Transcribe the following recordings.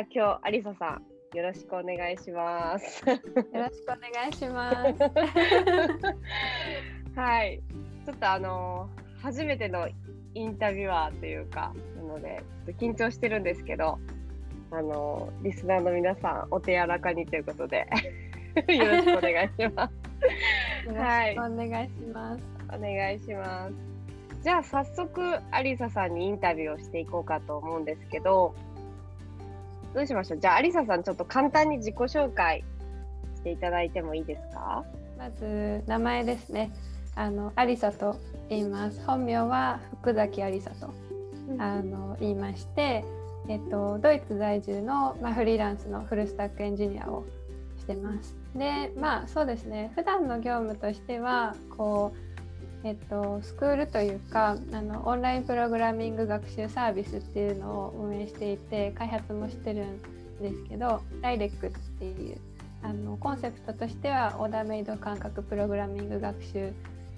ゃあ今日アリサさんよろしくお願いします。よろしくお願いします。はい、ちょっとあの初めてのインタビュアーというかなのでちょっと緊張してるんですけど、あのリスナーの皆さんお手柔らかにということで よろしくお願いします。よろしくお願いします。お願いします。じゃあ早速アリサさんにインタビューをしていこうかと思うんですけど、どうしましょう？じゃあアリサさんちょっと簡単に自己紹介していただいてもいいですか？まず名前ですね。あのアリサと言います。本名は福崎アリサとあの言いまして、えっとドイツ在住のまあフリーランスのフルスタックエンジニアをしてます。で、まあそうですね。普段の業務としてはこうえっと、スクールというかあのオンラインプログラミング学習サービスっていうのを運営していて開発もしてるんですけどライレックっていうあのコンセプトとしてはオーダーメイド感覚プログラミング学習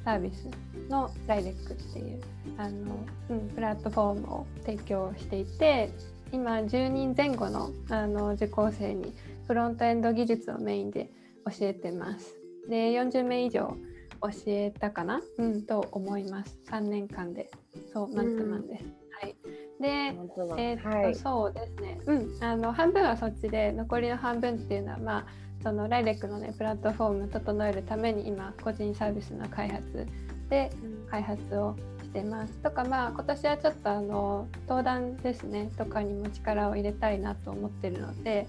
サービスのライレックっていうあの、うん、プラットフォームを提供していて今10人前後のあの受講生にフロントエンド技術をメインで教えてます。で40名以上教えたかな、うん、と思います。3年間で。そう、マンツーマンです。はい。で、えー、っと、はい、そうですね。うん、あの半分はそっちで、残りの半分っていうのは、まあ、そのライレックのね、プラットフォーム整えるために、今、個人サービスの開発で開発をしてます。とか、まあ、今年はちょっとあの登壇ですね、とかにも力を入れたいなと思ってるので、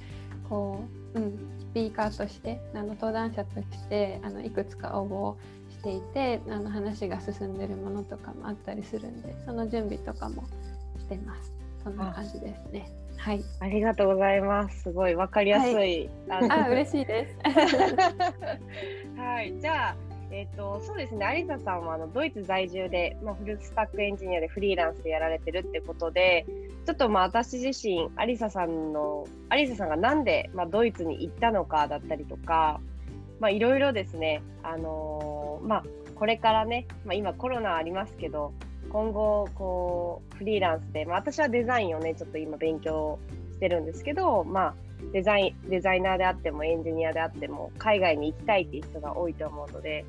こう、うん、スピーカーとしてあの登壇者としてあのいくつか応募をしていてあの話が進んでるものとかもあったりするんでその準備とかもしてます。そんな感じですね。はい。ありがとうございます。すごいわかりやすい、はい、あ嬉しいです。はい。じゃあえーと、とそうですね、有田さんはあのドイツ在住で、まあ、フルスタックエンジニアでフリーランスでやられてるってことで、ちょっとまあ私自身、有沙さんの、有沙さんがなんで、まあ、ドイツに行ったのかだったりとか、まあ、いろいろですね、あのー、まあ、これからね、まあ、今コロナありますけど、今後、こう、フリーランスで、まあ、私はデザインをね、ちょっと今勉強してるんですけど、まあ、デザイン、デザイナーであってもエンジニアであっても、海外に行きたいっていう人が多いと思うので、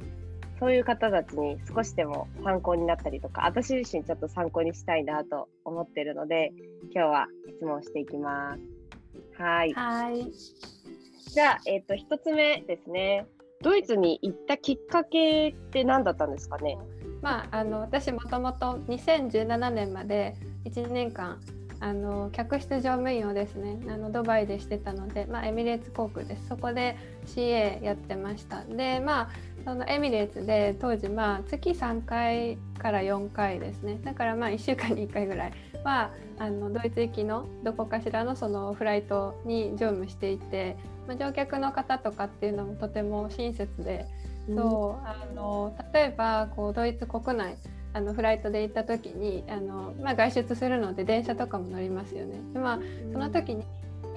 そういう方たちに少しでも参考になったりとか、私自身ちょっと参考にしたいなと思ってるので、今日は質問していきます。はい。はい。じゃあ、えっ、ー、と、一つ目ですね。ドイツに行ったきっかけって何だったんですかね？まあ、あの、私もともと2017年まで1年間。あの客室乗務員をですねあのドバイでしてたので、まあ、エミレーツ航空ですそこで CA やってましたでまあそのエミレーツで当時まあ月3回から4回ですねだからまあ1週間に1回ぐらいはあのドイツ行きのどこかしらのそのフライトに乗務していて、まあ、乗客の方とかっていうのもとても親切で、うん、そうあの例えばこうドイツ国内あのフライトで行った時にあの、まあ、外出するので電車とかも乗りますよね。でまあ、その時に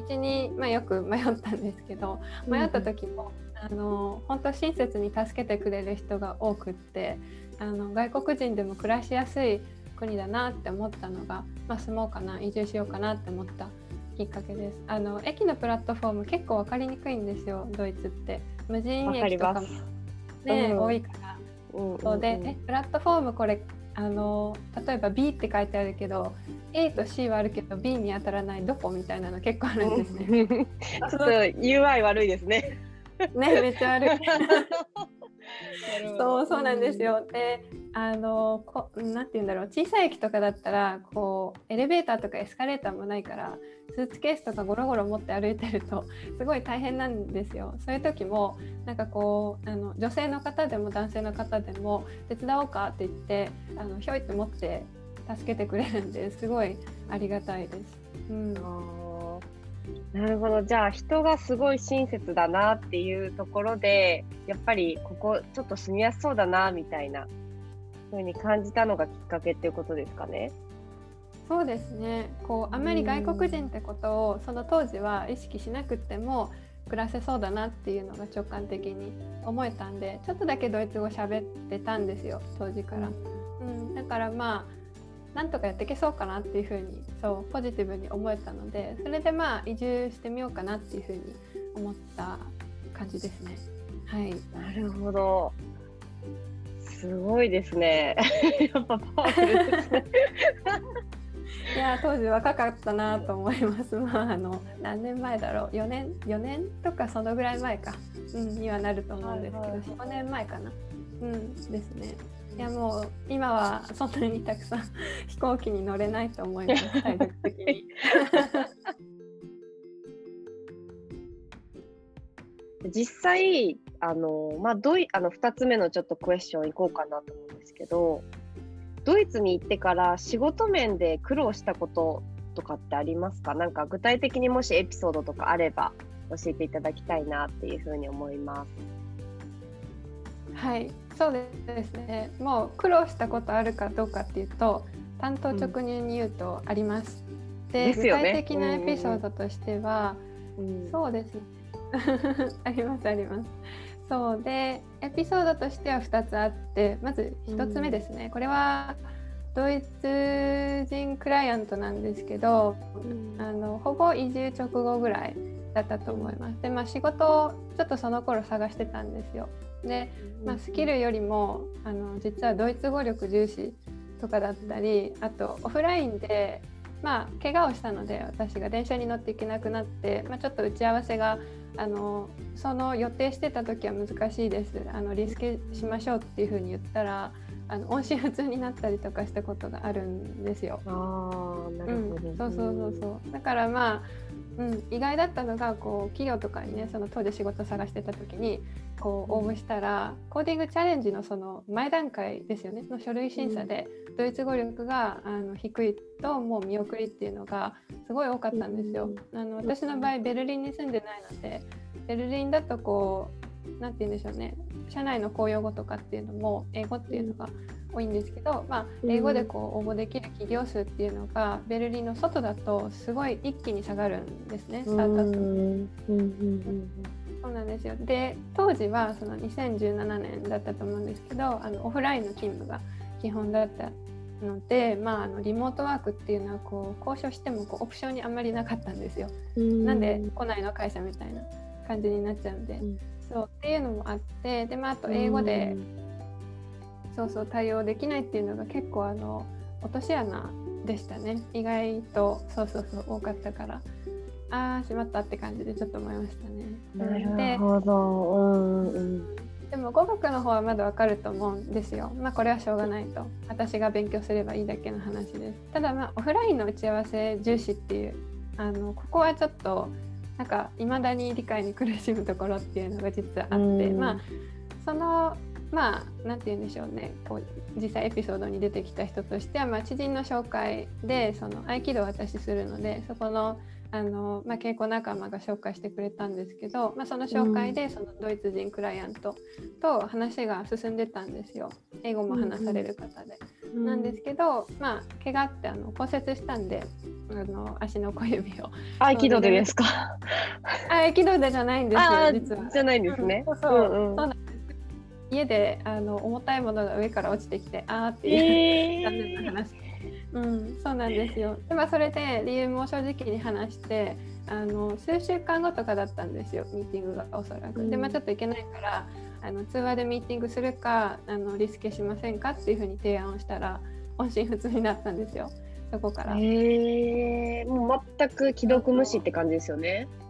道に、まあ、よく迷ったんですけど迷った時も、あの本当親切に助けてくれる人が多くってあの外国人でも暮らしやすい国だなって思ったのが、まあ、住もうかな移住しようかなって思ったきっかけです。あの駅のプラットフォーム結構分かりにくいんですよドイツって。無人駅とかもね、うん、多いから。そうでえプラットフォームこれあの例えば B って書いてあるけど A と C はあるけど B に当たらないどこみたいなの結構あるんですね。ちょっと UI 悪いですね。ねめっちゃ悪い。そうそうなんですよ。であのこなんて言うんだろう。小さい駅とかだったらこうエレベーターとかエスカレーターもないからスーツケースとかゴロゴロ持って歩いてると すごい大変なんですよ。そういう時もなんかこうあの女性の方でも男性の方でも手伝おうかって言ってあのひょいって持って助けてくれるんですごいありがたいです。うん。なるほど。じゃあ人がすごい親切だなっていうところでやっぱりここちょっと住みやすそうだなみたいな。ふうに感じたのがきっかけっていうことですかね。そうですねこうあんまり外国人ってことをその当時は意識しなくても暮らせそうだなっていうのが直感的に思えたんでちょっとだけドイツ語喋ってたんですよ当時から。うん、だからまあなんとかやっていけそうかなっていうふうにそうポジティブに思えたのでそれでまあ移住してみようかなっていうふうに思った感じですね。はい、なるほどすごいですね。やっぱパワフルですね。いや当時若かったなと思います。まああの何年前だろう4年4年とかそのぐらい前か、うん、にはなると思うんですけど、はいはい、4年前かな、うんですね。いやもう今はそんなにたくさん飛行機に乗れないと思います体力的に。実際あの、まあ、ドイあの2つ目のちょっとクエスチョンいこうかなと思うんですけどドイツに行ってから仕事面で苦労したこととかってありますか？なんか具体的にもしエピソードとかあれば教えていただきたいなっていうふうに思います。はいそうですねもう苦労したことあるかどうかっていうと担当直入に言うとあります。うん、で、ね、具体的なエピソードとしては、うん、そうですねありますあります。そうでエピソードとしては2つあってまず1つ目ですね、うん、これはドイツ人クライアントなんですけど、うん、あのほぼ移住直後ぐらいだったと思います。でまあ仕事をちょっとその頃探してたんですよ。で、まあ、スキルよりもあの実はドイツ語力重視とかだったりあとオフラインでまあ怪我をしたので私が電車に乗っていけなくなって、まあ、ちょっと打ち合わせがあのその予定してた時は難しいです。あのリスケしましょうっていうふうに言ったらあの音信不通になったりとかしたことがあるんですよ。あなるほど、うん、そうそうそうそう。だからまあ、うん、意外だったのがこう企業とかにねその当時仕事探してた時にこう応募したらコーディングチャレンジのその前段階ですよねの書類審査でドイツ語力があの低いともう見送りっていうのがすごい多かったんですよ。あの私の場合ベルリンに住んでないのでベルリンだとこう何て言うんでしょうね社内の公用語とかっていうのも英語っていうのが多いんですけど、まあ、英語でこう応募できる企業数っていうのがベルリンの外だとすごい一気に下がるんですねスタートアップ。そうなんですよ。で当時はその2017年だったと思うんですけどあのオフラインの勤務が基本だったので、まあ、あのリモートワークっていうのはこう交渉してもこうオプションにあんまりなかったんですよ。ん。なんで来ないの会社みたいな感じになっちゃうんで、うん、そうっていうのもあってで、まあ、あと英語でそうそう対応できないっていうのが結構あの落とし穴でしたね意外とそうそうそう多かったからああしまったって感じでちょっと思いましたね。なるほど、うんうん、でも語学の方はまだわかると思うんですよ。まあこれはしょうがないと。私が勉強すればいいだけの話です。ただまあオフラインの打ち合わせ重視っていうあのここはちょっとなんか未だに理解に苦しむところっていうのが実はあって、まあそのまあ何て言うんでしょうねこう実際エピソードに出てきた人としては、まあ、知人の紹介でその合気道を私するのでそこのあの、まあ、稽古仲間が紹介してくれたんですけど、まあ、その紹介でそのドイツ人クライアントと話が進んでたんですよ英語も話される方で。うん、なんですけど、まあ、怪我ってあの骨折したんであの足の小指を。合気道でですか？合気道でじゃないんですよ実は。じゃないんですね。そうそう,、ん家であの重たいものが上から落ちてきてあーっていう、えー、残念な話うん、そうなんですよ。でまあそれで理由も正直に話してあの数週間後とかだったんですよミーティングがおそらく。でまあちょっといけないからあの通話でミーティングするかあのリスケしませんかっていうふうに提案をしたら音信不通になったんですよそこから。へえもう全く既読無視って感じですよね。あ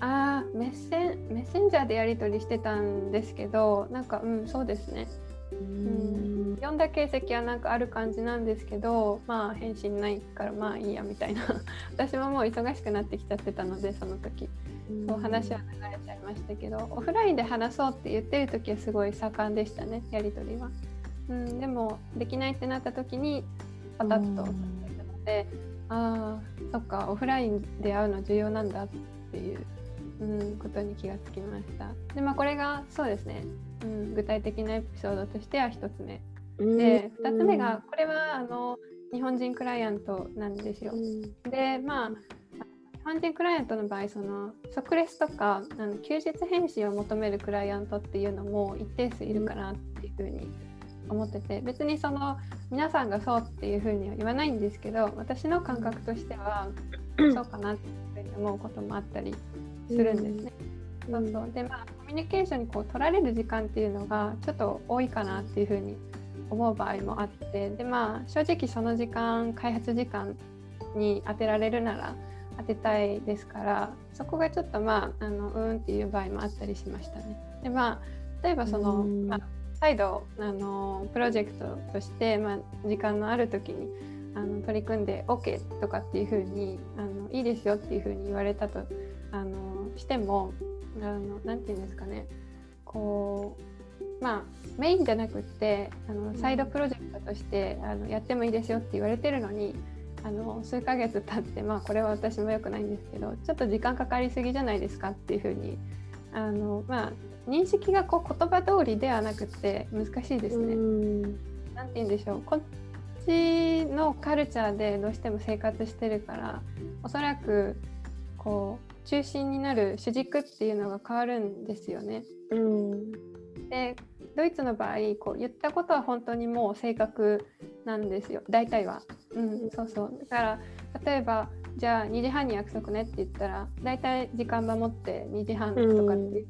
あメッセンメッセンジャーでやり取りしてたんですけどなんかうんそうですね。うん読んだ形跡はなんかある感じなんですけどまあ返信ないからまあいいやみたいな 私ももう忙しくなってきちゃってたのでその時そう話は流れちゃいましたけどオフラインで話そうって言ってる時はすごい盛んでしたねやり取りは。うん、でもできないってなった時にパタッとたので、ああそっかオフラインで会うの重要なんだっていう、うん、ことに気がつきました。でまあこれがそうですね、うん、具体的なエピソードとしては1つ目。で2つ目がこれはあの日本人クライアントなんですよ。でまあ日本人クライアントの場合その即レスとかあの休日返信を求めるクライアントっていうのも一定数いるかなっていうふうに思ってて別にその皆さんがそうっていうふうには言わないんですけど私の感覚としては そうかなって思うこともあったりするんですね。うん、そうそうでまあコミュニケーションにこう取られる時間っていうのがちょっと多いかなっていうふうに思う場合もあってでまあ正直その時間開発時間に当てられるなら当てたいですからそこがちょっとまああのうんっていう場合もあったりしましたね。でまあ例えばその、まあ、再度あのプロジェクトとして、まあ、時間のある時にあの取り組んで OK とかっていうふうにあのいいですよっていうふうに言われたとしても何て言うんですかね。こうまあメインじゃなくってあのサイドプロジェクトとしてあのやってもいいですよって言われてるのにあの数ヶ月経ってまあこれは私も良くないんですけどちょっと時間かかりすぎじゃないですかっていうふうにあのまあ認識がこう言葉通りではなくて難しいですね。なんて言うんでしょう。こっちのカルチャーでどうしても生活してるからおそらくこう中心になる主軸っていうのが変わるんですよね。うん、でドイツの場合こう言ったことは本当にもう正確なんですよ。大体は。うん、そうそう。だから例えばじゃあ2時半に約束ねって言ったら大体時間守って2時半とかって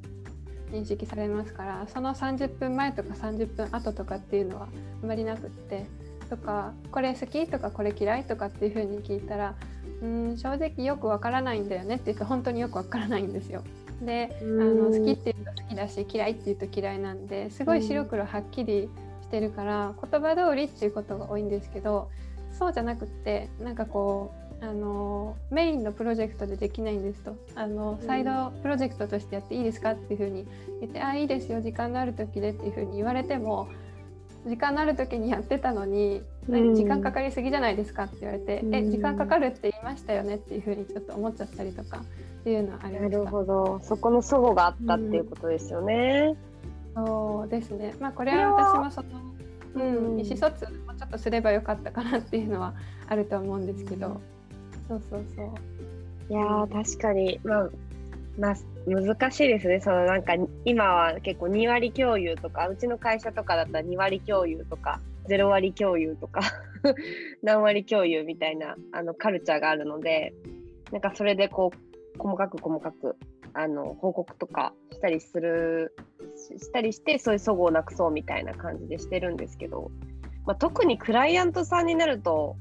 認識されますから、うん、その30分前とか30分後とかっていうのはあまりなくって。とかこれ好きとかこれ嫌いとかっていうふうに聞いたらうん正直よくわからないんだよねって言うと本当によくわからないんですよ。であの好きって言うと好きだし嫌いって言うと嫌いなんですごい白黒はっきりしてるから言葉通りっていうことが多いんですけどそうじゃなくってなんかこうあのメインのプロジェクトでできないんですと。あのサイドプロジェクトとしてやっていいですかっていうふうに言って「あいいですよ時間のある時で」っていうふうに言われても時間のある時にやってたのに何時間かかりすぎじゃないですかって言われて「え時間かかるって言いましたよね」っていうふうにちょっと思っちゃったりとかっていうのはありました。なるほどそこの齟齬があったっていうことですよね。うん、そうですねまあこれは私もそのうん、意思疎通もちょっとすればよかったかなっていうのはあると思うんですけど。そうそうそう。いや確かに、まあ、まあ、難しいですね。そのなんか今は結構2割共有とか、うちの会社とかだったら2割共有とか、0割共有とか 何割共有みたいなあのカルチャーがあるので、なんかそれでこう細かく細かくあの報告とかしたりするしたりしてそういう齟齬をなくそうみたいな感じでしてるんですけど、まあ、特にクライアントさんになると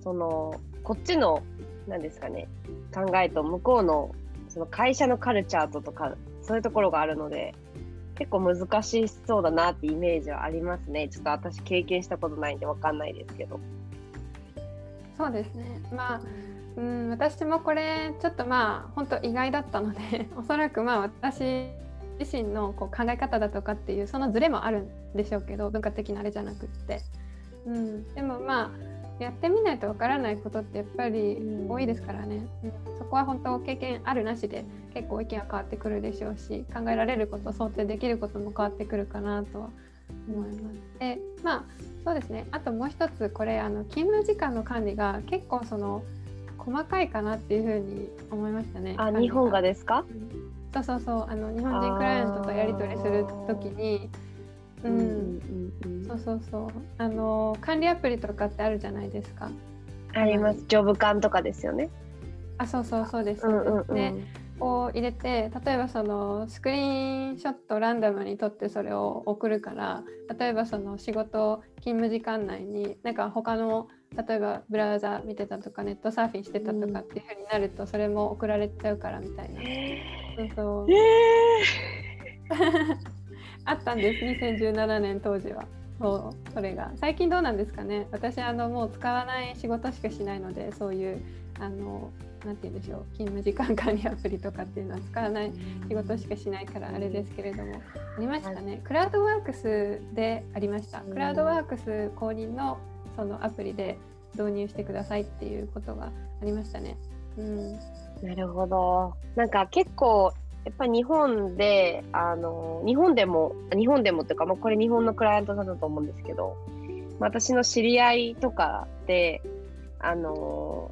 そのこっちのなんですかね、考えと向こうのその会社のカルチャーととか、そういうところがあるので、結構難しそうだなってイメージはありますね。ちょっと私経験したことないんでわかんないですけど。そうですね。まあ、うん、私もこれちょっとまあ本当意外だったので、おそらくまあ私自身のこう考え方だとかっていうそのズレもあるんでしょうけど、文化的なあれじゃなくって。うん、でもまあやってみないとわからないことってやっぱり多いですからね、うん、そこは本当経験あるなしで結構意見は変わってくるでしょうし考えられること想定できることも変わってくるかなとは思います。でまあそうですね。あともう一つこれあの勤務時間の管理が結構その細かいかなっていうふうに思いましたね。あ日本がですか、そうそうそう。あの日本人クライアントとやり取りする時にうん、そうそうそう。あの管理アプリとかってあるじゃないですか。あります。ジョブ感とかですよね。あそうそうそうです、うんうんうん、でこう入れて例えばそのスクリーンショットランダムに撮ってそれを送るから例えばその仕事勤務時間内になんか他の例えばブラウザ見てたとかネットサーフィンしてたとかっていうふうになるとそれも送られちゃうからみたいな。そうそう。えー あったんです2017年当時は。そうそれが。最近どうなんですかね。私あのもう使わない仕事しかしないのでそういうあのなんて言うんでしょう。勤務時間管理アプリとかっていうのは使わない仕事しかしないからあれですけれども。ありましたね。クラウドワークスでありました。クラウドワークス公認のそのアプリで導入してくださいっていうことがありましたね。うん、なるほど。なんか結構やっぱり日本で、あの、日本でも、日本でもっていうか、まあ、これ日本のクライアントさんだと思うんですけど、私の知り合いとかで、あの、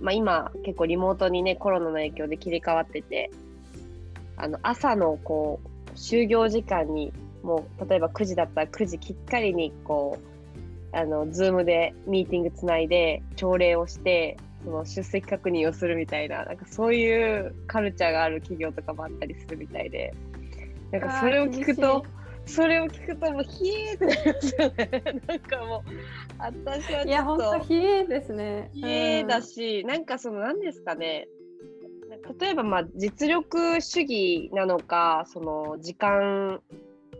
まあ、今結構リモートにね、コロナの影響で切り替わってて、あの、朝のこう、就業時間にもう例えば9時だったら9時きっかりにこうあのズームでミーティングつないで朝礼をしてその出席確認をするみたいななんかそういうカルチャーがある企業とかもあったりするみたいでなんかそれを聞くとそれを聞くともうひえーってなりますよね。なんかもう私はちょっといや本当ひえですね。ひえだし、うん、なんかその何ですかね。例えばまあ実力主義なのかその時間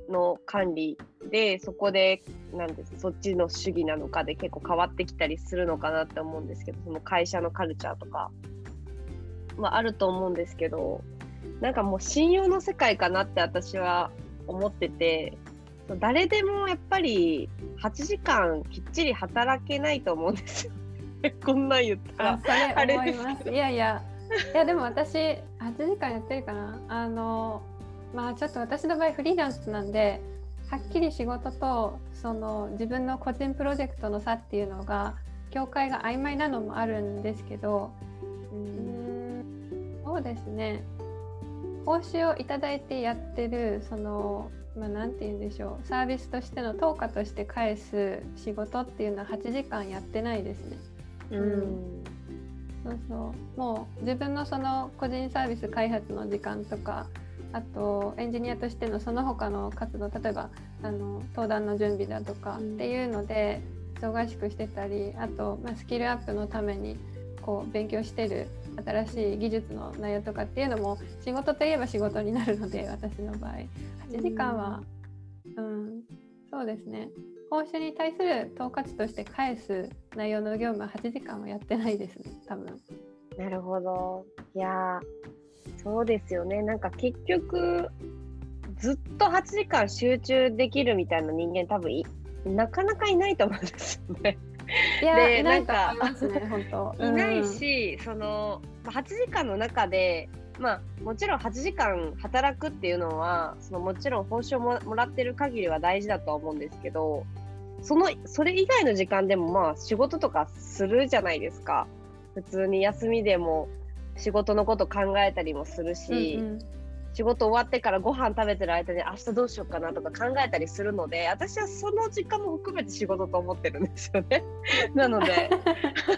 の管理でそこでなんですそっちの主義なのかで結構変わってきたりするのかなって思うんですけどその会社のカルチャーとか。はあると思うんですけどなんかもう信用の世界かなって私は思ってて誰でもやっぱり8時間きっちり働けないと思うんです。よ。こんなん言ったら。あれ思います。いやいや。いやでも私8時間やってるかな。あのまあちょっと私の場合フリーランスなんではっきり仕事とその自分の個人プロジェクトの差っていうのが境界が曖昧なのもあるんですけどうんそうですね。報酬をいただいてやってるそのまあ、なんて言うんでしょうサービスとしての等価として返す仕事っていうのは8時間やってないですね。うん、そうそう。もう自分のその個人サービス開発の時間とかあとエンジニアとしてのその他の活動例えばあの登壇の準備だとかっていうので忙しくしてたりあと、まあ、スキルアップのためにこう勉強してる新しい技術の内容とかっていうのも仕事といえば仕事になるので 私の場合。8時間は、うん、そうですね。報酬に対する統括として返す内容の業務は8時間はやってないですね多分。なるほど。いやそうですよね。なんか結局ずっと8時間集中できるみたいな人間多分いなかなかいないと思うんですよね。いやでなんか、いないし、その8時間の中でまあ、もちろん8時間働くっていうのはそのもちろん報酬をももらってる限りは大事だとは思うんですけどそのそれ以外の時間でもまあ仕事とかするじゃないですか。普通に休みでも仕事のこと考えたりもするし、うんうん、仕事終わってからご飯食べてる間に明日どうしようかなとか考えたりするので私はその時間も含めて仕事と思ってるんですよね。なので。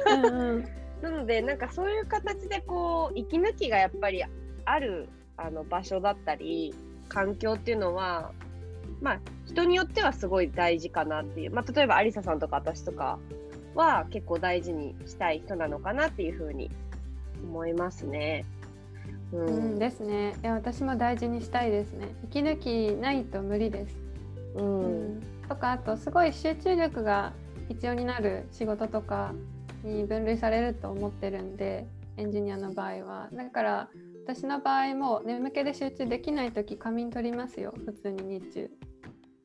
うん、なのでなんかそういう形でこう息抜きがやっぱりあるあの場所だったり環境っていうのはまあ人によってはすごい大事かなっていう、まあ、例えばありささんとか私とかは結構大事にしたい人なのかなっていうふうに思いますね。うん、うん、ですね。いや私も大事にしたいですね。息抜きないと無理です。うん、うん、とかあとすごい集中力が必要になる仕事とかに分類されると思ってるんでエンジニアの場合は。だから私の場合も眠気で集中できない時仮眠取りますよ。普通に日中。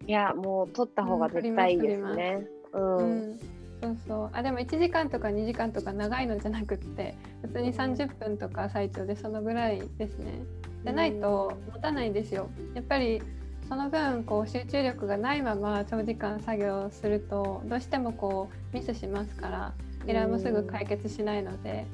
いやもう取った方が絶対いいですね、うん、うんそうそう。あでも1時間とか2時間とか長いのじゃなくって普通に30分とか最長でそのぐらいですね。じゃないと持たないんですよ。やっぱりその分こう集中力がないまま長時間作業するとどうしてもこうミスしますからエラーもすぐ解決しないので。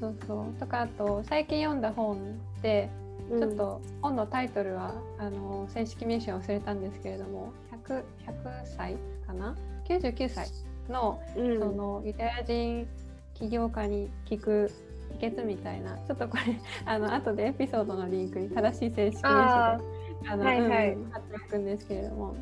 そうそう。とかあと最近読んだ本でちょっと本のタイトルは、あの正式名称忘れたんですけれども 100, 100歳かな？99歳の,、そのユダヤ人起業家に聞く秘訣みたいなちょっとこれ あの後でエピソードのリンクに正しい正式名称であの、はいはい、貼っておくんですけれども、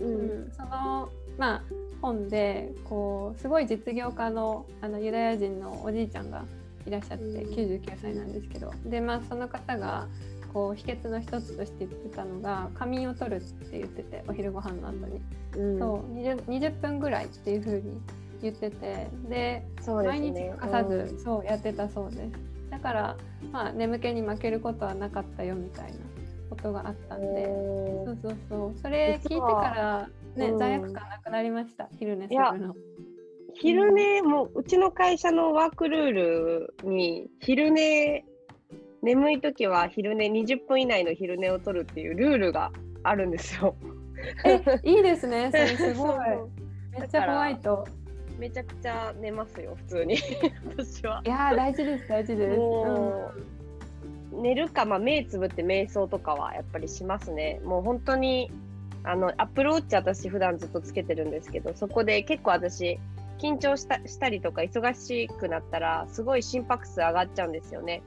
うん、うん、そのまあ本でこうすごい実業家のあのユダヤ人のおじいちゃんがいらっしゃって99歳なんですけど。でまあその方がこう秘訣の一つとして言ってたのが仮眠を取るって言っててお昼ご飯の後に、うん、そう 20, 20分ぐらいっていう風に言っててで、ね、毎日欠かさず、うん、そうやってたそうです。だからまあ眠気に負けることはなかったよみたいなことがあったんで。そうそうそう。それ聞いてからね、罪悪感なくなりました昼寝するの。昼寝もうちの会社のワークルールに昼寝眠い時は昼寝20分以内の昼寝を取るっていうルールがあるんですよ。えいいですねそれすごいめっちゃホワイト。めちゃくちゃ寝ますよ普通に私は。いや大事です大事です。うん、寝るか、まあ、目つぶって瞑想とかはやっぱりしますね。もう本当にあのアップルウォッチ私普段ずっとつけてるんですけどそこで結構私緊張したしたりとか忙しくなったらすごい心拍数上がっちゃうんですよね。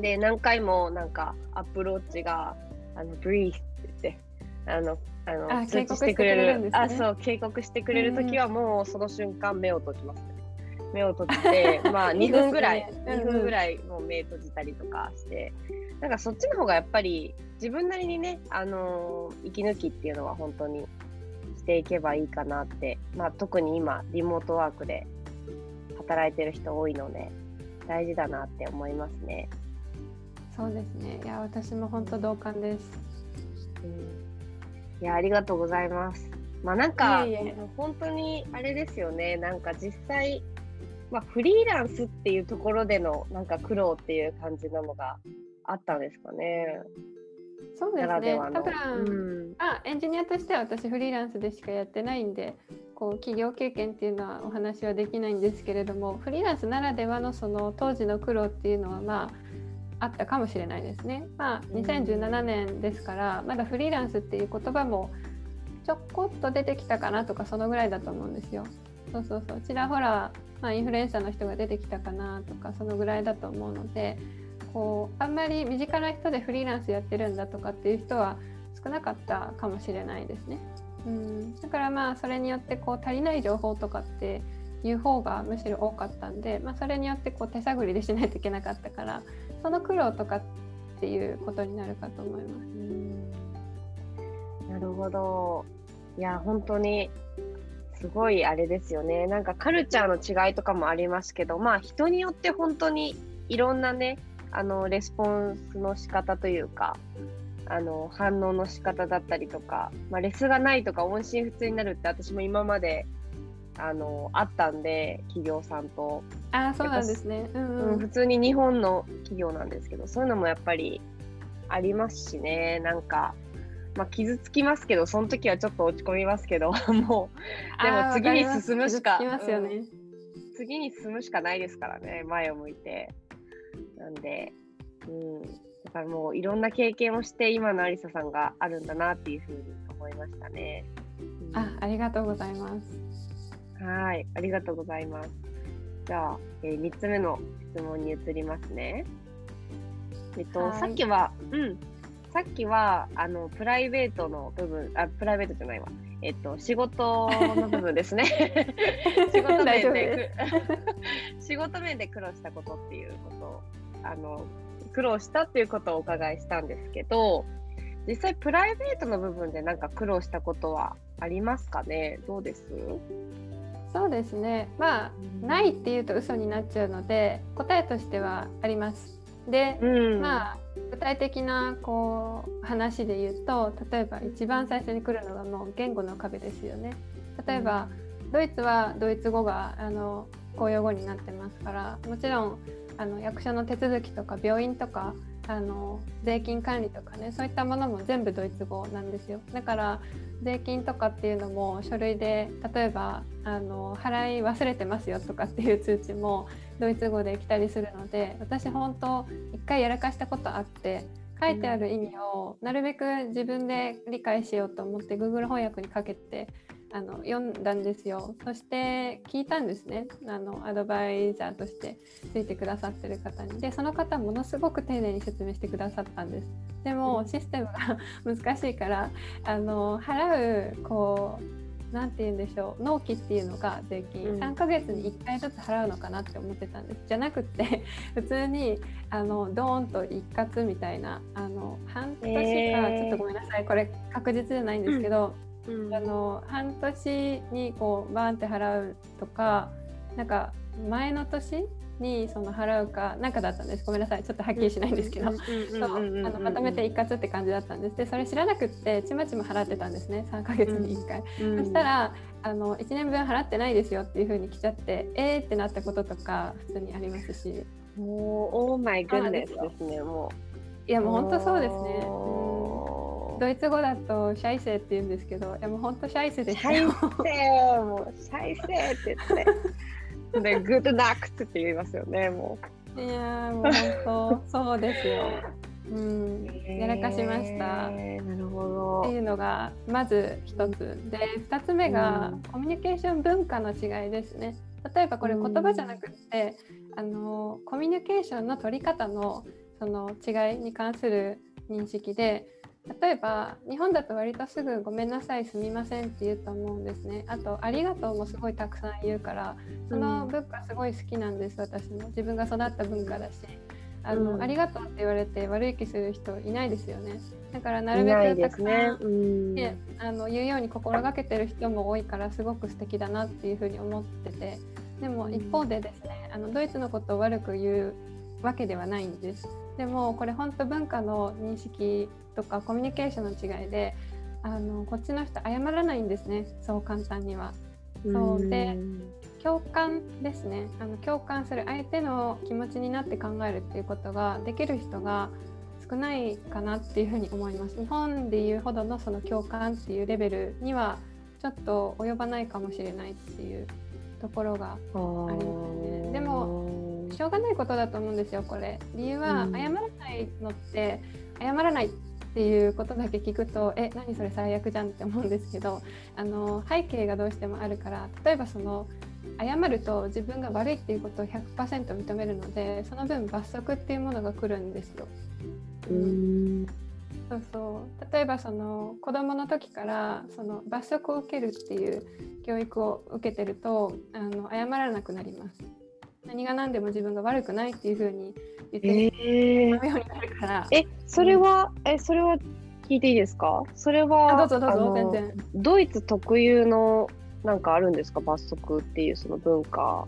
で何回もなんかアップルウォッチが「あのブリーって言ってあのあのあ通知してくれる。ね。あそう警告してくれる時はもうその瞬間目を閉じます、ね。目を閉じて まあ2いいですね分ぐらい。うんうん。2分ぐらいもう目閉じたりとかしてなんかそっちの方がやっぱり自分なりにねあのー息抜きっていうのは本当にしていけばいいかなってまあ特に今リモートワークで働いてる人多いので大事だなって思いますね。そうですね。いや、私も本当同感です。いやありがとうございます。まあなんかいえ本当にあれですよねなんか実際、まあ、フリーランスっていうところでのなんか苦労っていう感じなのがあったんですかね。そうですね。多分、うんあエンジニアとしては私フリーランスでしかやってないんでこう企業経験っていうのはお話はできないんですけれどもフリーランスならではのその当時の苦労っていうのはまああったかもしれないですね。まあうん2017年ですからまだフリーランスっていう言葉もちょこっと出てきたかなとかそのぐらいだと思うんですよ。そうそうそうちらほら、まあ、インフルエンサーの人が出てきたかなとかそのぐらいだと思うのでこうあんまり身近な人でフリーランスやってるんだとかっていう人は少なかったかもしれないですね。うん、だからまあそれによってこう足りない情報とかっていう方がむしろ多かったんで、まあ、それによってこう手探りでしないといけなかったからその苦労とかっていうことになるかと思います。なるほど。いや本当にすごいあれですよね。なんかカルチャーの違いとかもありますけど、まあ人によって本当にいろんなね、あのレスポンスの仕方というか、あの反応の仕方だったりとか、まあ、レスがないとか音信不通になるって私も今まであのあったんで企業さんと、ああそうなんですね。うんうんうん普通に日本の企業なんですけどそういうのもやっぱりありますしねなんか、まあ、傷つきますけどその時はちょっと落ち込みますけど もうでも次に進むしか傷つきますよね。次に進むしかないですからね前を向いてなんで、うん、だからもういろんな経験をして今のありささんがあるんだなっていうふうに思いましたね。うんあありがとうございます。はい、ありがとうございます。じゃあ、えー、3つ目の質問に移りますね。えっと、はいさっきは、うん、さっきは、あの、プライベートの部分、あ、プライベートじゃないわ。えっと、仕事の部分ですね。仕事面で 仕事面で苦労したことっていうことを、あの、苦労したっていうことをお伺いしたんですけど、実際プライベートの部分でなんか苦労したことはありますかね？どうです？そうですね。まあないっていうと嘘になっちゃうので答えとしてはあります。で、うんまあ具体的なこう話で言うと例えば一番最初に来るのがもう言語の壁ですよね。例えば、ドイツはドイツ語があの公用語になってますからもちろんあの役所の手続きとか病院とかあの税金管理とかねそういったものも全部ドイツ語なんですよ。だから税金とかっていうのも書類で例えばあの払い忘れてますよとかっていう通知もドイツ語で来たりするので私本当一回やらかしたことあって書いてある意味をなるべく自分で理解しようと思って Google 翻訳にかけてあの読んだんですよ。そして聞いたんですね。あのアドバイザーとしてついてくださってる方に。でその方ものすごく丁寧に説明してくださったんです。でもシステムが 難しいからあの払うこうなんて言うんでしょう。納期っていうのが税金、うん。3ヶ月に1回ずつ払うのかなって思ってたんです。じゃなくって 普通にあのドーンと一括みたいなあの半年か、ちょっとごめんなさい。これ確実じゃないんですけど、うん。あの半年にこうバーンって払うとかなんか前の年にその払うかなんかだったんです。ごめんなさい。ちょっとはっきりしないんですけど、まとめて一括って感じだったんです。でそれ知らなくってちまちま払ってたんですね。3ヶ月に1回、そしたらあの1年分払ってないですよっていう風に来ちゃってえーってなったこととか普通にありますし。もう、オーマイグッネスですね、もう。いやもう本当そうですね、ドイツ語だとシャイセって言うんですけどいやもう本当シャイセでシしたよャイセー、もう、シャイセーって言って。で、グッドナックって言いますよね、もいやーもう本当そうですよ。うん、やらかしました。えーなるほど。っていうのがまず一つで2つ目がうんコミュニケーション文化の違いですね。例えばこれ言葉じゃなくってあのコミュニケーションの取り方のその違いに関する認識で例えば日本だと割とすぐ「ごめんなさいすみません」って言うと思うんですね。あと「ありがとう」もすごいたくさん言うからその文化すごい好きなんです私も自分が育った文化だし。あの、うんありがとうって言われて悪い気する人いないですよね。だからないるべくたくさん、ね。うん。ね、あの言うように心がけてる人も多いからすごく素敵だなっていうふうに思っててでも一方でですねあのドイツのことを悪く言うわけではないんですでもこれ本当文化の認識とかコミュニケーションの違いであのこっちの人謝らないんですねそう簡単には。そうでん共感ですね。あの共感する相手の気持ちになって考えるっていうことができる人が少ないかなっていうふうに思います。日本でいうほどのその共感っていうレベルにはちょっと及ばないかもしれないっていうところがあありますね。でもしょうがないことだと思うんですよこれ。理由はうん。謝らないのって謝らないっていうことだけ聞くとえ何それ最悪じゃんって思うんですけどあの背景がどうしてもあるから例えばその謝ると自分が悪いっていうことを100%認めるのでその分罰則っていうものが来るんですよ。うん。そうそう例えばその子どもの時からその罰則を受けるっていう教育を受けてるとあの謝らなくなります。何が何でも自分が悪くないっていうふうに言ってええるようになるから。え、それは、え、それは聞いていいですか？それは、あどうぞどうぞ全然。ドイツ特有のなんかあるんですか？罰則っていうその文化。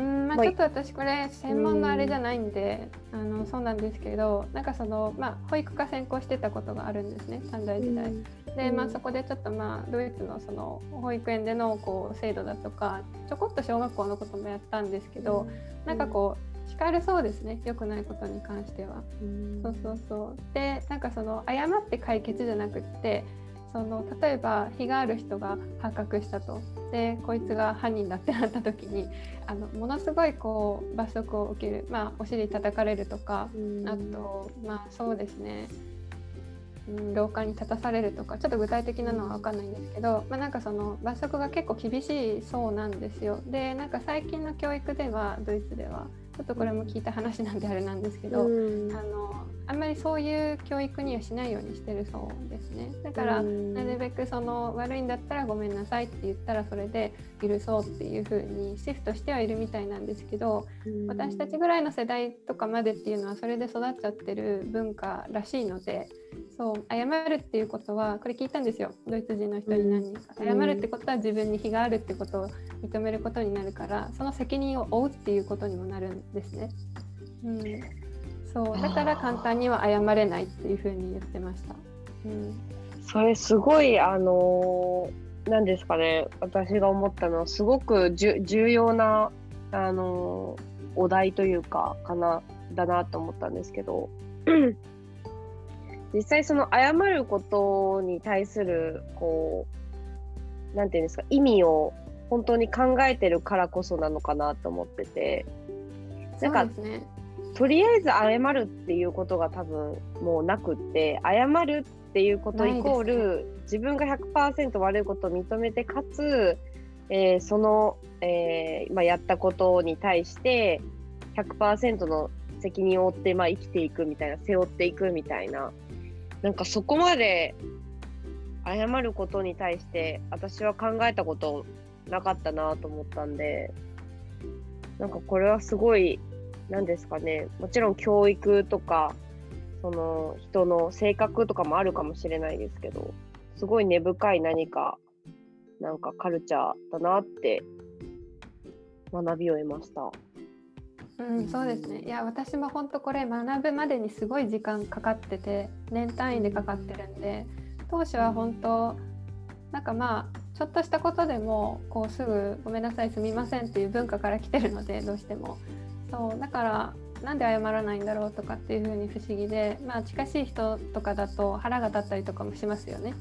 うんまあ、まあちょっと私これ専門のあれじゃないんで、あのそうなんですけどなんかその、まあ、保育科専攻してたことがあるんですね短大時代。で、まあ、うん。そこでちょっとまあドイツのその保育園でのこう制度だとかちょこっと小学校のこともやったんですけど、なんかこう叱るそうですね良くないことに関しては。うん、そうそうそう。でなんかその謝って解決じゃなくってその例えば非がある人が発覚したと。でこいつが犯人だってなった時にあのものすごいこう罰則を受ける、まあ、お尻叩かれるとかうん。あとまあそうですね、うん、廊下に立たされるとかちょっと具体的なのは分かんないんですけど、まあ、なんかその罰則が結構厳しいそうなんですよ。でなんか最近の教育ではドイツではちょっとこれも聞いた話なんであれなんですけど、うん。あのあんまりそういう教育にはしないようにしてるそうですね。だから、うん。なるべくその悪いんだったらごめんなさいって言ったらそれで許そうっていう風にシフトしてはいるみたいなんですけど、私たちぐらいの世代とかまでっていうのはそれで育っちゃってる文化らしいのでそう謝るっていうことはこれ聞いたんですよ。ドイツ人の人に何人か、うん。謝るってことは自分に非があるってことを認めることになるからその責任を負うっていうことにもなるんですね。うん、そうだから簡単には謝れないっていうふうに言ってました。うん。それすごいあのーなんですかね。私が思ったのはすごくじゅ重要なあのーお題というかかなだなと思ったんですけど実際その謝ることに対するこうなんていうんですか意味を本当に考えてるからこそなのかなと思っててなんかね。とりあえず謝るっていうことが多分もうなくって謝るっていうことイコール、自分が100%悪いことを認めてかつ、えーその、えーまあ、やったことに対して100%の責任を負って、まあ、生きていくみたいな背負っていくみたいななんかそこまで謝ることに対して私は考えたことなかったなと思ったんでなんかこれはすごいなんですかねもちろん教育とかその人の性格とかもあるかもしれないですけどすごい根深い何かなんかカルチャーだなって学びを得ました。うん、そうですね。いや、私も本当これ学ぶまでにすごい時間かかってて、年単位でかかってるんで、当初は本当なんかまあちょっとしたことでもこうすぐごめんなさいすみませんっていう文化から来てるのでどうしてもそうだからなんで謝らないんだろうとかっていうふうに不思議でまあ近しい人とかだと腹が立ったりとかもしますよね。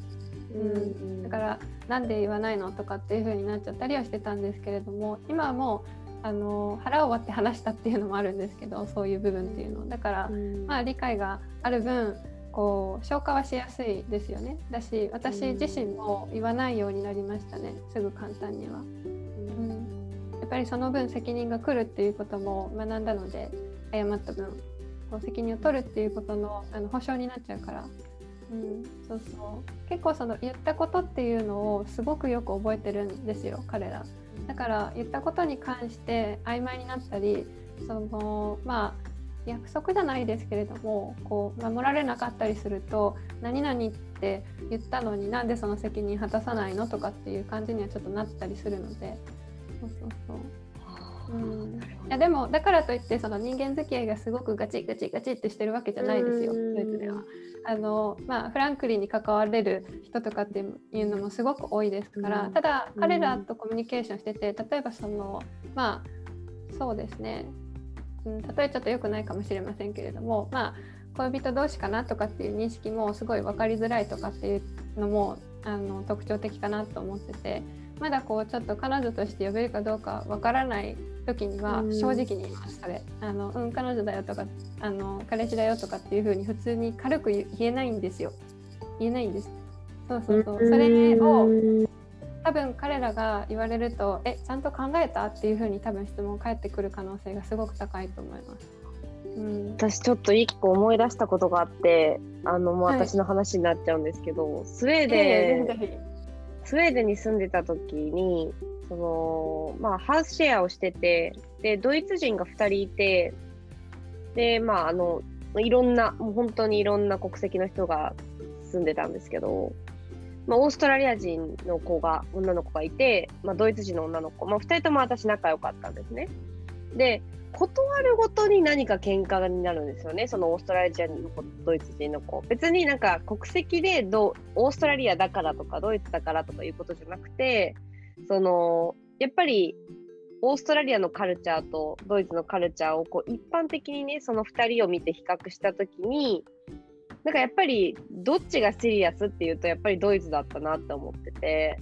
うんだからなんで言わないのとかっていう風になっちゃったりはしてたんですけれども今はもうあの腹を割って話したっていうのもあるんですけどそういう部分っていうの。だから、うん、まあ理解がある分こう消化はしやすいですよね。だし私自身も言わないようになりましたね。すぐ簡単には、うん、やっぱりその分責任が来るっていうことも学んだので誤った分こう責任を取るっていうことのあの保証になっちゃうから、うん、そうそう。結構その言ったことっていうのをすごくよく覚えてるんですよ彼らだから言ったことに関して曖昧になったりそのまあ約束じゃないですけれどもこう守られなかったりすると何々って言ったのになんでその責任果たさないのとかっていう感じにはちょっとなったりするのでそうそうそう。うん、いやでもだからといってその人間付き合いがすごくガチガチガチってしてるわけじゃないですよドイツでは。あのまあ、フランクリンに関われる人とかっていうのもすごく多いですからただ彼らとコミュニケーションしてて例えばそのまあそうですね。うん、例えちょっと良くないかもしれませんけれどもまあ恋人同士かなとかっていう認識もすごい分かりづらいとかっていうのもあの特徴的かなと思っててまだこうちょっと彼女として呼べるかどうか分からない時には正直に言いますそれあの、うん、彼女だよとかあの彼氏だよとかっていう風に普通に軽く言えないんですよ。言えないんです。そうそうそう。それを多分彼らが言われるとえちゃんと考えたっていうふうに多分質問返ってくる可能性がすごく高いと思います。うん、私ちょっと一個思い出したことがあってあのもう私の話になっちゃうんですけど、はい、スウェーデン、えー、スウェーデンに住んでた時にそのまあハウスシェアをしててでドイツ人が2人いてでまああのいろんなもう本当にいろんな国籍の人が住んでたんですけどまあ、オーストラリア人の子が、女の子がいて、まあ、ドイツ人の女の子、まあ、2人とも私仲良かったんですね。で、断るごとに何か喧嘩になるんですよね、そのオーストラリア人の子、ドイツ人の子。別になんか国籍でどオーストラリアだからとか、ドイツだからとかいうことじゃなくて、その、やっぱりオーストラリアのカルチャーとドイツのカルチャーをこう一般的にね、その2人を見て比較したときに、なんかやっぱりどっちがシリアスっていうとやっぱりドイツだったなって思ってて。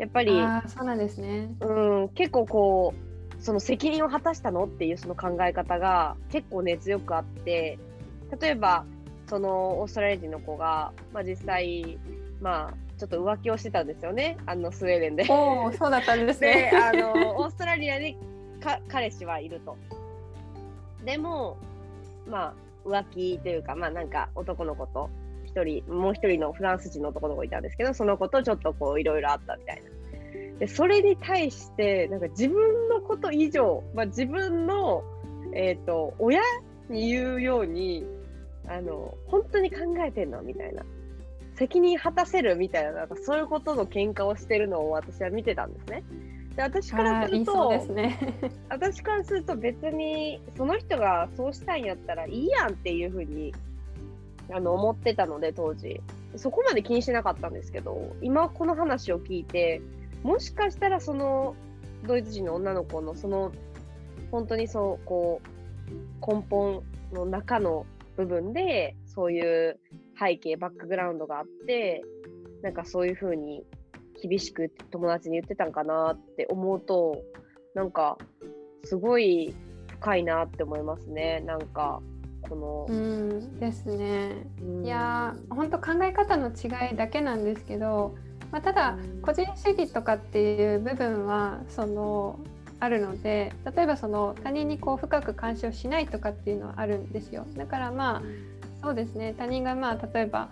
やっぱりそうなんですね、うん、結構こうその責任を果たしたのっていうその考え方が結構根強くあって例えばそのオーストラリア人の子が、まあ、実際まあちょっと浮気をしてたんですよねあのスウェーデンで。おそうだったんですね。であのオーストラリアにか彼氏はいると。でもまあ浮気というか、まあなんか男の子と一人、もう一人のフランス人の男の子いたんですけど、その子とちょっとこういろいろあったみたいな。で、それに対して、なんか自分のこと以上、まあ自分の、えっ、ー、と、親に言うように、あの、本当に考えてんの？みたいな。責任果たせる？みたいな、なんかそういうことの喧嘩をしてるのを私は見てたんですね。で私からすると、ね、私からすると別にその人がそうしたいんやったらいいやんっていうふうにあの思ってたので当時そこまで気にしてなかったんですけど今この話を聞いてもしかしたらそのドイツ人の女の子のその本当にそうこう根本の中の部分でそういう背景バックグラウンドがあってなんかそういうふうに厳しく友達に言ってたんかなって思うとなんかすごい深いなって思いますねなんかこの。うんですね。いや本当考え方の違いだけなんですけど、まあ、ただ個人主義とかっていう部分はそのあるので例えばその他人にこう深く干渉しないとかっていうのはあるんですよ。だからまあそうですね他人がまあ例えば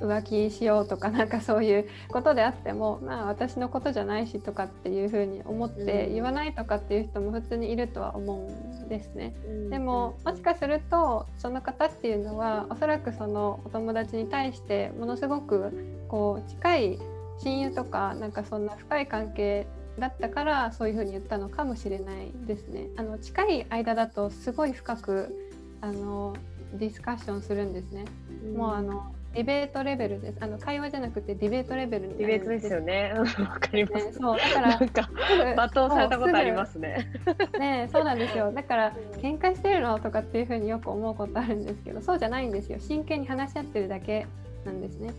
浮気しようとか なんかそういうことであってもまあ私のことじゃないしとかっていうふうに思って言わないとかっていう人も普通にいるとは思うんですね。でももしかするとその方っていうのはおそらくそのお友達に対してものすごくこう近い親友とかなんかそんな深い関係だったからそういうふうに言ったのかもしれないですね。あの近い間だとすごい深くあのディスカッションするんですね。もうあのディベートレベルです。あの会話じゃなくてディベートレベルディベートですよね。わかります。ね、そうだから なんか罵倒されたことありますね。ね、そうなんですよ。だから喧嘩してるのとかっていうふうによく思うことあるんですけど、そうじゃないんですよ。真剣に話し合ってるだけなんですね。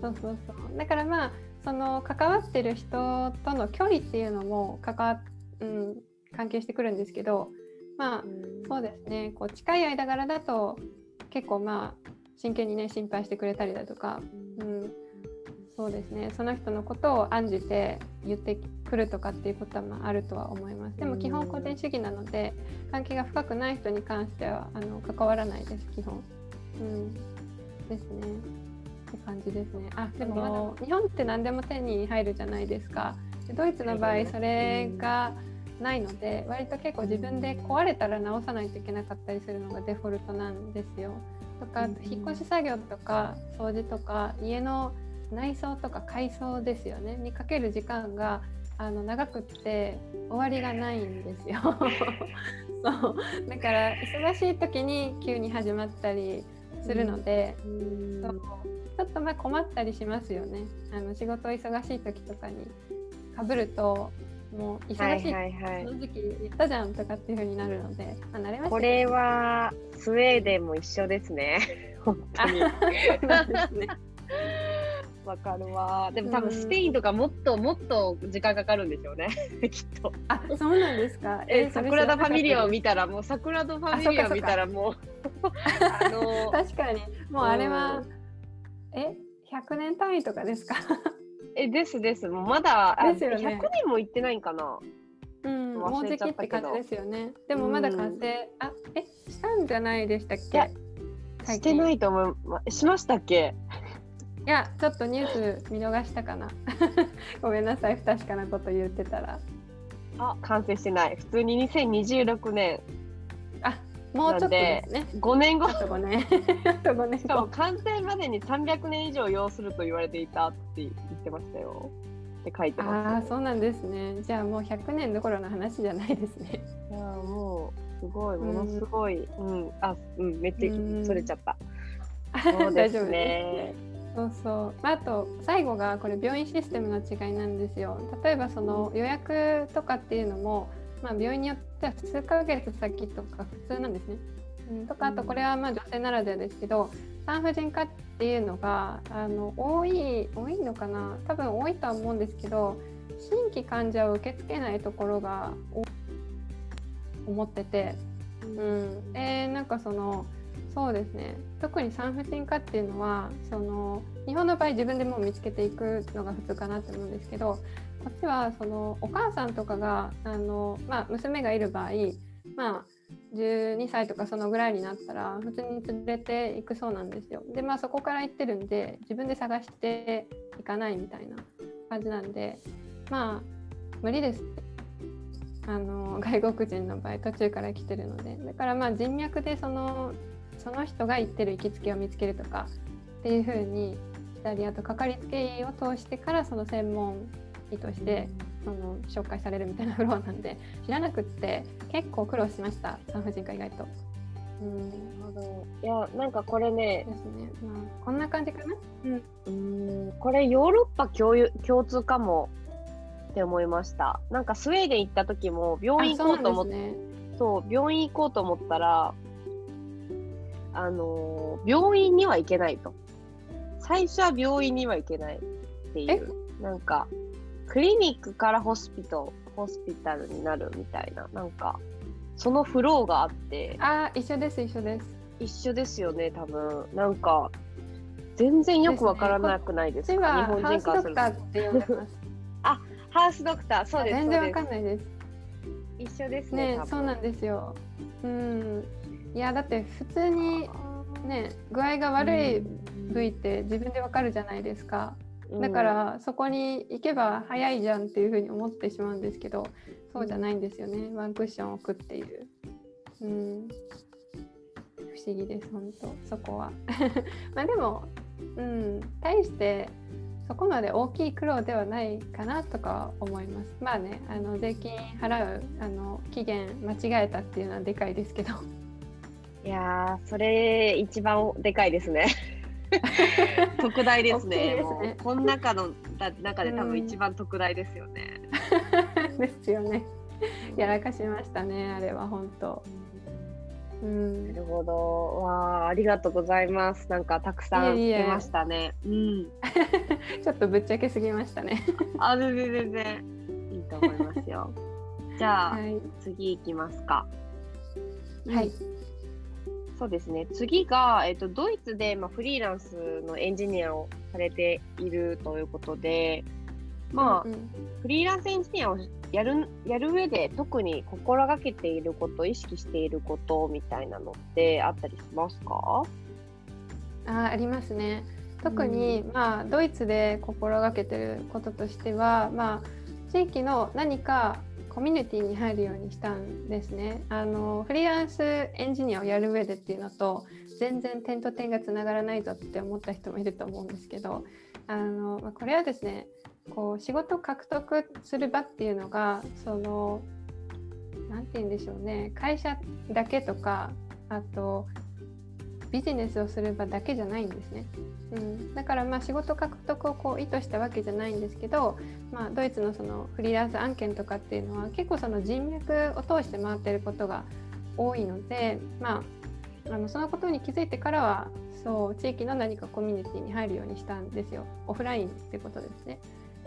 そうそうそう。だからまあその関わってる人との距離っていうのも関わうん関係してくるんですけどまあそうですね。こう近い間柄だと結構まあ真剣にね心配してくれたりだとか、うん、そうですね。その人のことを案じて言ってくるとかっていうことはまああるとは思います。でも基本個人主義なので関係が深くない人に関してはあの関わらないです基本、うん、ですね。って感じですね。あでも日本って何でも手に入るじゃないですか。ドイツの場合それがないので割と結構自分で壊れたら直さないといけなかったりするのがデフォルトなんですよ。とか引っ越し作業とか掃除とか家の内装とか改装ですよね。にかける時間があの長くって終わりがないんですよ。そう。だから忙しい時に急に始まったりするので、うん、そう。ちょっとまあ困ったりしますよね。あの仕事忙しい時とかにかぶるともう忙しい、はいはいはい、その時期言ったじゃんとかっていう風になるので、まあ、慣れました、これはスウェーデンも一緒ですね。本当に。わかるわ。でも多分スペインとかもっともっと時間かかるんでしょうね、きっと。あ、そうなんですか？え、桜田ファミリアを見たらもう桜田ファミリアを見たらもうあの 確かにもうあれは、え、100年単位とかですか？え、ですです。もうまだ、ですよね、100年も行ってないんかな。うん、もうじきって感じですよね。でもまだ完成、うん、あ、え、したんじゃないでしたっけ？してないと思う。しましたっけ？いやちょっとニュース見逃したかな。ごめんなさい不確かなこと言ってたら。あ完成してない。普通に2026年。あもうちょっとですね。5年後。あと5年あと5年しかも完成までに300年以上要すると言われていたって言ってましたよ。って書いてます。ああそうなんですね。じゃあもう100年どころの話じゃないですね。いやもうすごい。ものすごい、うん、うん、あうん。めっちゃそれちゃった、そうですねそうそう。あと最後がこれ病院システムの違いなんですよ。例えばその予約とかっていうのも、まあ、病院によっては数ヶ月先とか普通なんですね。うん、とかあとこれはまあ女性ならではですけど産婦人科っていうのがあの多い多いのかな。多分多いとは思うんですけど新規患者を受け付けないところが思ってて、うん、えー、なんかそのそうですね。特に産婦人科っていうのはその日本の場合自分でもう見つけていくのが普通かなって思うんですけどこっちはそのお母さんとかがあの、まあ、娘がいる場合、まあ、12歳とかそのぐらいになったら普通に連れていくそうなんですよ。でまあそこから行ってるんで自分で探していかないみたいな感じなんでまあ無理です。あの外国人の場合途中から来てるので。だからまあ人脈でそのその人が言ってる行きつけを見つけるとかっていう風にしたりあとかかりつけ医を通してからその専門医としてその紹介されるみたいなフロアなんで知らなくって結構苦労しました産婦人科意外と。うんなるほど。いやなんかこれねですね、まあ、こんな感じかな？うん。これヨーロッパ共有共通かも。って思いました。なんかスウェーデン行った時も病院行こうと思って、そう病院行こうと思ったらあの病院には行けないと。最初は病院には行けないっていう、なんか、クリニックからホスピト、ホスピタルになるみたいな、なんか、そのフローがあって。あ、一緒です、一緒です。一緒ですよね、多分。なんか、全然よくわからなくないですか、ね、日本人からすると。あ、ハウスドクター、そうです。全然わかんないです。一緒ですね。ね、そうなんですよ。うん。いやだって普通にね具合が悪い部位って自分でわかるじゃないですか。だからそこに行けば早いじゃんっていうふうに思ってしまうんですけどそうじゃないんですよねワンクッション置くっていう。うん、不思議です本当そこは。まあでも、うん、対してそこまで大きい苦労ではないかなとか思います。まあねあの税金払うあの期限間違えたっていうのはでかいですけど。いやそれ一番でかいですね。特大ですね。すねこの中の中で多分一番特大ですよね。ですよね。やらかしましたね、あれは本当。うん、なるほど。わあ、ありがとうございます。なんかたくさん出ましたね。うん。ちょっとぶっちゃけすぎましたね。あ、全然全然いいと思いますよ。じゃあ、はい、次いきますか。はい。そうですね。次が、えっと、ドイツで、まあ、フリーランスのエンジニアをされているということで、まあ、うんうん、フリーランスエンジニアをやるやる上で特に心がけていること意識していることみたいなのってあったりしますか？あありますね。特に、うん、まあ、ドイツで心がけてることとしては、まあ、地域の何かコミュニティに入るようにしたんですね。あのフリーランスエンジニアをやる上でっていうのと全然点と点がつながらないぞって思った人もいると思うんですけどあの、ま、これはですねこう仕事獲得する場っていうのがその何て言うんでしょうね会社だけとかあとビジネスをする場だけじゃないんですね。うん、だからまあ仕事獲得をこう意図したわけじゃないんですけど、まあ、ドイツのそのフリーランス案件とかっていうのは結構その人脈を通して回ってることが多いので、まあ、あのそのことに気づいてからはそう地域の何かコミュニティに入るようにしたんですよオフラインってことですね。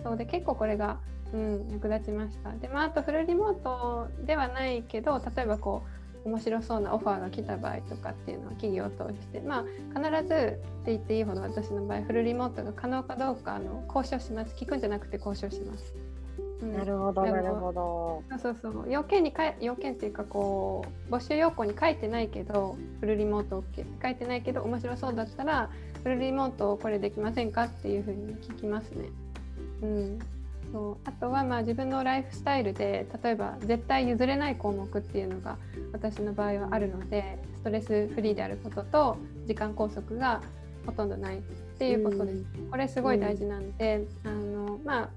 そうで結構これが、うん、役立ちました。で、まあ、あとフルリモートではないけど例えばこう面白そうなオファーが来た場合とかっていうのは企業を通して、まあ、必ずって言っていいほど私の場合フルリモートが可能かどうかあの交渉します聞くんじゃなくて交渉します。うん、なるほどなるほど。そうそう要件にか要件っていうかこう募集要項に書いてないけどフルリモート OK 書いてないけど面白そうだったらフルリモートこれできませんかっていうふうに聞きますね。うん、そうあとはまあ自分のライフスタイルで例えば絶対譲れない項目っていうのが私の場合はあるのでストレスフリーであることと時間拘束がほとんどないっていうことです。これすごい大事なんで、あのまあ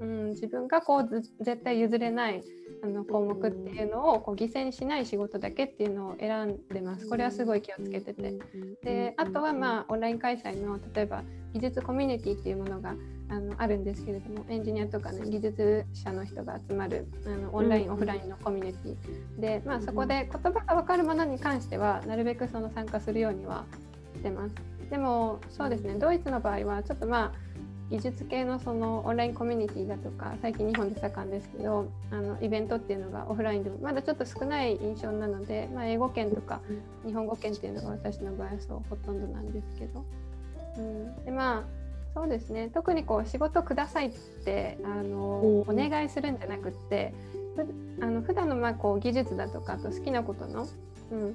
うん、自分がこう絶対譲れないあの項目っていうのをこう犠牲にしない仕事だけっていうのを選んでます。これはすごい気をつけてて。であとはまあオンライン開催の例えば技術コミュニティっていうものがあのあるんですけれどもエンジニアとかね技術者の人が集まるあのオンライン、オフラインのコミュニティで、まあ、そこで言葉が分かるものに関してはなるべくその参加するようにはしてます。でもそうですねドイツの場合はちょっとまあ技術系のそのオンラインコミュニティだとか最近日本で盛んですけどあのイベントっていうのがオフラインでもまだちょっと少ない印象なので、まあ、英語圏とか日本語圏っていうのが私の場合はそうほとんどなんですけど、うん、でまあそうですね。特にこう仕事くださいってあの、お願いするんじゃなくってあの普段のまあこう技術だとかあと好きなことの、うん、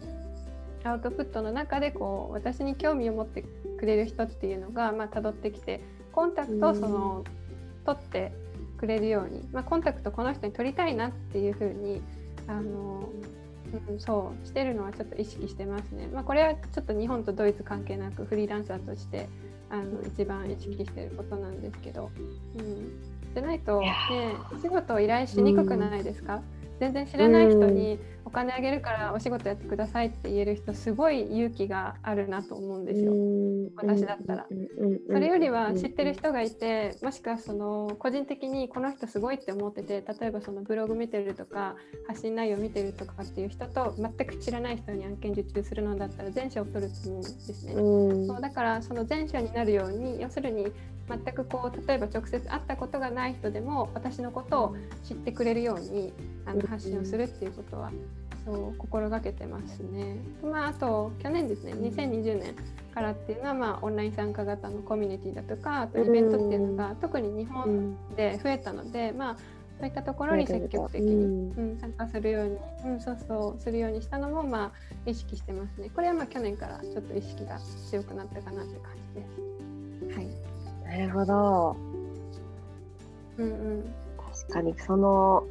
アウトプットの中でこう私に興味を持ってくれる人っていうのがまあ辿ってきてコンタクトをその、取ってくれるように、まあ、コンタクトこの人に取りたいなっていうふうにあの、うん、そうしてるのはちょっと意識してますね。まあ、これはちょっと日本とドイツ関係なくフリーランサーとしてあの一番意識してることなんですけど、うん、じゃないと、ね、仕事を依頼しにくくないですか、全然知らない人にお金あげるからお仕事やってくださいって言える人すごい勇気があるなと思うんですよ。私だったら。それよりは知ってる人がいてもしくはその個人的にこの人すごいって思ってて例えばそのブログ見てるとか発信内容見てるとかっていう人と全く知らない人に案件受注するのだったら前者を取ると思うんですね。そうだからその前者になるように要するに全くこう例えば直接会ったことがない人でも私のことを知ってくれるようにあの発信をするっていうことはそう心がけてますね。まあ、あと去年ですね2020年からっていうのは、まあ、オンライン参加型のコミュニティだとかあとイベントっていうのが特に日本で増えたので、まあそういったところに積極的に、うん、参加するように、うん、そうそうするようにしたのもまあ意識してますね。これはまあ去年からちょっと意識が強くなったかなって感じです。はい。なるほど。うんうん。確かにその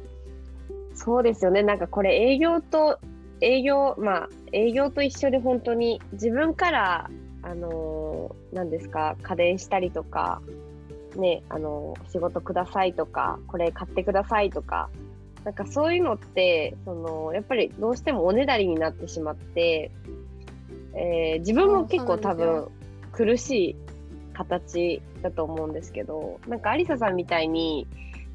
そうですよね。なんかこれ営業と営業まあ営業と一緒で本当に自分からあの何ですか家電したりとかねあの仕事くださいとかこれ買ってくださいとかなんかそういうのってそのやっぱりどうしてもおねだりになってしまって、えー、自分も結構多分苦しい形だと思うんですけどなんかありささんみたいに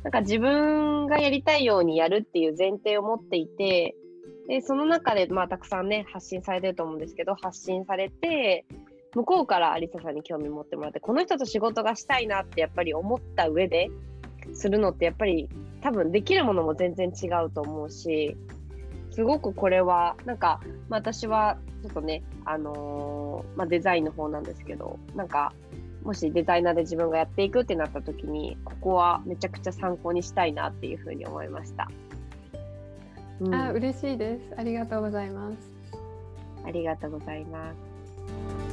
なんか自分がやりたいようにやるっていう前提を持っていてでその中でまあたくさんね発信されてると思うんですけど発信されて向こうからありささんに興味持ってもらってこの人と仕事がしたいなってやっぱり思った上でするのってやっぱり多分できるものも全然違うと思うしすごくこれはなんか、まあ、私はちょっとね、あのー、まあ、デザインの方なんですけどなんかもしデザイナーで自分がやっていくってなった時にここはめちゃくちゃ参考にしたいなっていうふうに思いました。うん、あ嬉しいです。ありがとうございます。ありがとうございます。